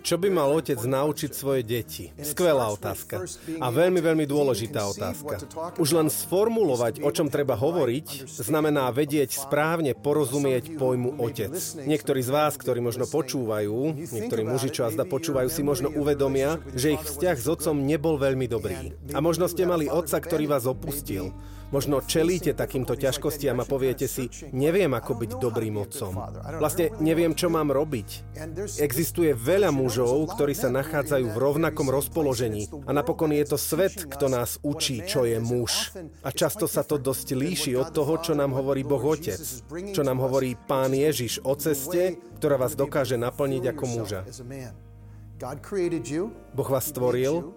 Čo by mal otec naučiť svoje deti? Skvelá otázka. A veľmi, veľmi dôležitá otázka. Už len sformulovať, o čom treba hovoriť, znamená vedieť správne porozumieť pojmu otec. Niektorí z vás, ktorí možno počúvajú, niektorí muži, čo azda počúvajú, si možno uvedomia, že ich vzťah s otcom nebol veľmi dobrý. A možno ste mali otca, ktorý vás opustil. Možno čelíte takýmto ťažkostiam a poviete si, neviem ako byť dobrým otcom. Vlastne neviem, čo mám robiť. Existuje veľa mužov, ktorí sa nachádzajú v rovnakom rozpoložení a napokon je to svet, kto nás učí, čo je muž. A často sa to dosť líši od toho, čo nám hovorí Boh Otec, čo nám hovorí Pán Ježiš o ceste, ktorá vás dokáže naplniť ako muža. Boh vás stvoril,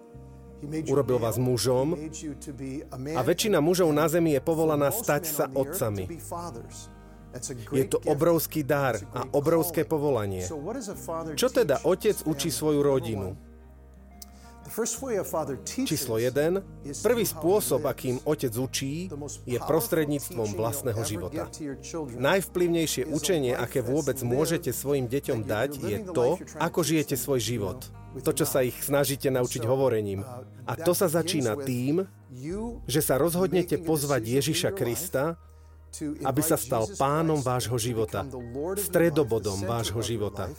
Urobil vás mužom a väčšina mužov na zemi je povolaná stať sa otcami. Je to obrovský dar a obrovské povolanie. Čo teda otec učí svoju rodinu? Číslo 1. Prvý spôsob, akým otec učí, je prostredníctvom vlastného života. Najvplyvnejšie učenie, aké vôbec môžete svojim deťom dať, je to, ako žijete svoj život. To, čo sa ich snažíte naučiť hovorením. A to sa začína tým, že sa rozhodnete pozvať Ježiša Krista, aby sa stal pánom vášho života, stredobodom vášho života.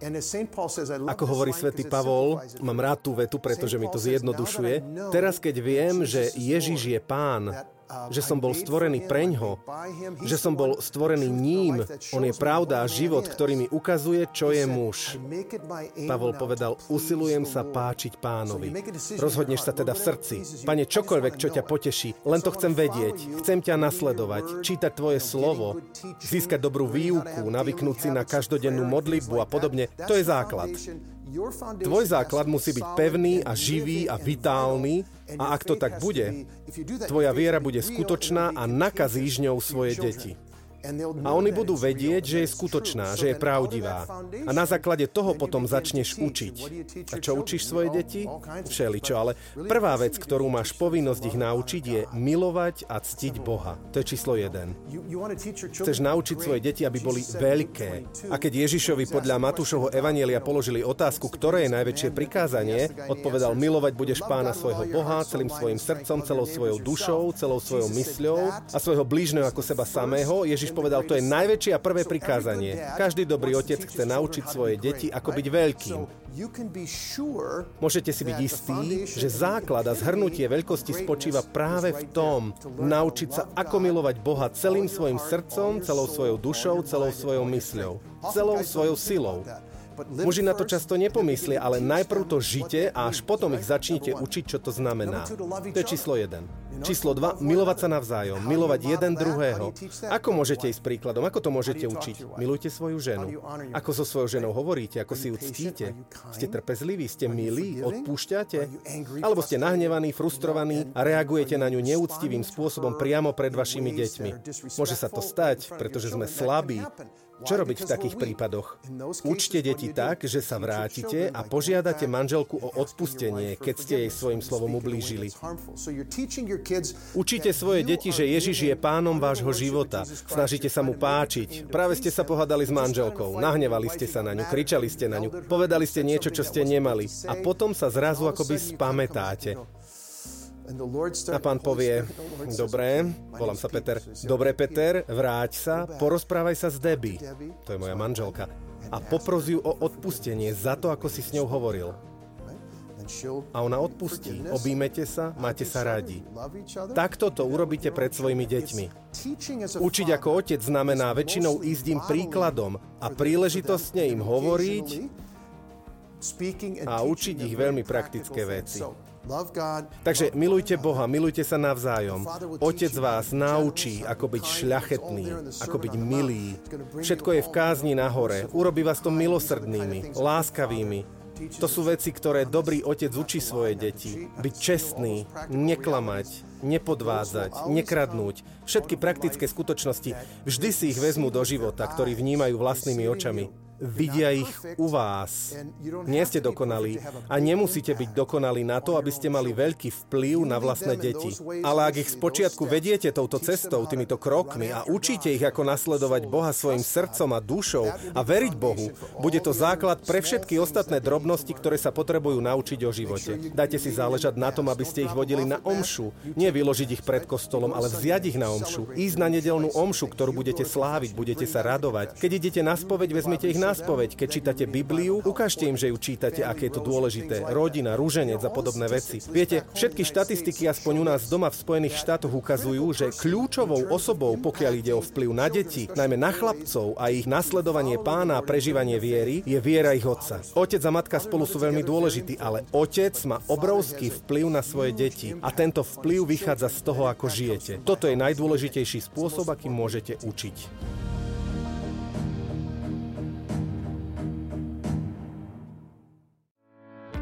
Ako hovorí svätý Pavol, mám rád tú vetu, pretože mi to zjednodušuje. Teraz, keď viem, že Ježiš je pán, že som bol stvorený preňho, že som bol stvorený ním. On je pravda a život, ktorý mi ukazuje, čo je muž. Pavol povedal, usilujem sa páčiť pánovi. Rozhodneš sa teda v srdci. Pane, čokoľvek, čo ťa poteší, len to chcem vedieť. Chcem ťa nasledovať, čítať tvoje slovo, získať dobrú výuku, navyknúť si na každodennú modlitbu a podobne. To je základ. Tvoj základ musí byť pevný a živý a vitálny. a ak to tak bude, tvoja viera bude skutočná a nakazíš ňou svoje deti. A oni budú vedieť, že je skutočná, že je pravdivá. A na základe toho potom začneš učiť. A čo učíš svoje deti? Všeličo, ale prvá vec, ktorú máš povinnosť ich naučiť, je milovať a ctiť Boha. To je číslo jeden. Chceš naučiť svoje deti, aby boli veľké. A keď Ježišovi podľa Matúšovho Evanielia položili otázku, ktoré je najväčšie prikázanie, odpovedal, milovať budeš pána svojho Boha celým svojim srdcom, celou svojou dušou, celou svojou mysľou a svojho blížneho ako seba samého. Ježiš Ježiš povedal, to je najväčšie a prvé prikázanie. Každý dobrý otec chce naučiť svoje deti, ako byť veľkým. Môžete si byť istí, že základ a zhrnutie veľkosti spočíva práve v tom, naučiť sa, ako milovať Boha celým svojim srdcom, celou svojou dušou, celou svojou mysľou, celou svojou silou. Muži na to často nepomyslia, ale najprv to žite a až potom ich začnite učiť, čo to znamená. To je číslo 1. Číslo 2. Milovať sa navzájom. Milovať jeden druhého. Ako môžete ísť príkladom? Ako to môžete učiť? Milujte svoju ženu. Ako so svojou ženou hovoríte? Ako si ju ctíte? Ste trpezliví? Ste milí? Odpúšťate? Alebo ste nahnevaní, frustrovaní a reagujete na ňu neúctivým spôsobom priamo pred vašimi deťmi? Môže sa to stať, pretože sme slabí, čo robiť v takých prípadoch? Učte deti tak, že sa vrátite a požiadate manželku o odpustenie, keď ste jej svojim slovom ublížili. Učite svoje deti, že Ježiš je pánom vášho života. Snažíte sa mu páčiť. Práve ste sa pohádali s manželkou. Nahnevali ste sa na ňu, kričali ste na ňu, povedali ste niečo, čo ste nemali. A potom sa zrazu akoby spamätáte. A pán povie, dobre, volám sa Peter, dobre Peter, vráť sa, porozprávaj sa s Debbie, to je moja manželka, a popros ju o odpustenie za to, ako si s ňou hovoril. A ona odpustí. Obímete sa, máte sa radi. Takto to urobíte pred svojimi deťmi. Učiť ako otec znamená väčšinou ísť im príkladom a príležitostne im hovoriť a učiť ich veľmi praktické veci. Takže milujte Boha, milujte sa navzájom. Otec vás naučí, ako byť šľachetný, ako byť milý. Všetko je v kázni nahore. Urobí vás to milosrdnými, láskavými. To sú veci, ktoré dobrý otec učí svoje deti. Byť čestný, neklamať, nepodvádzať, nekradnúť. Všetky praktické skutočnosti. Vždy si ich vezmu do života, ktorý vnímajú vlastnými očami. Vidia ich u vás. Nie ste dokonalí a nemusíte byť dokonalí na to, aby ste mali veľký vplyv na vlastné deti. Ale ak ich spočiatku vediete touto cestou, týmito krokmi a učíte ich, ako nasledovať Boha svojim srdcom a dušou a veriť Bohu, bude to základ pre všetky ostatné drobnosti, ktoré sa potrebujú naučiť o živote. Dajte si záležať na tom, aby ste ich vodili na omšu. Nie vyložiť ich pred kostolom, ale vziať ich na omšu. Ísť na nedelnú omšu, ktorú budete sláviť, budete sa radovať. Keď idete na spoveď, vezmite ich na spoveď. Keď čítate Bibliu, ukážte im, že ju čítate, aké je to dôležité. Rodina, rúženec a podobné veci. Viete, všetky štatistiky aspoň u nás doma v Spojených štátoch ukazujú, že kľúčovou osobou, pokiaľ ide o vplyv na deti, najmä na chlapcov a ich nasledovanie pána a prežívanie viery, je viera ich otca. Otec a matka spolu sú veľmi dôležití, ale otec má obrovský vplyv na svoje deti a tento vplyv vychádza z toho, ako žijete. Toto je najdôležitejší spôsob, akým môžete učiť.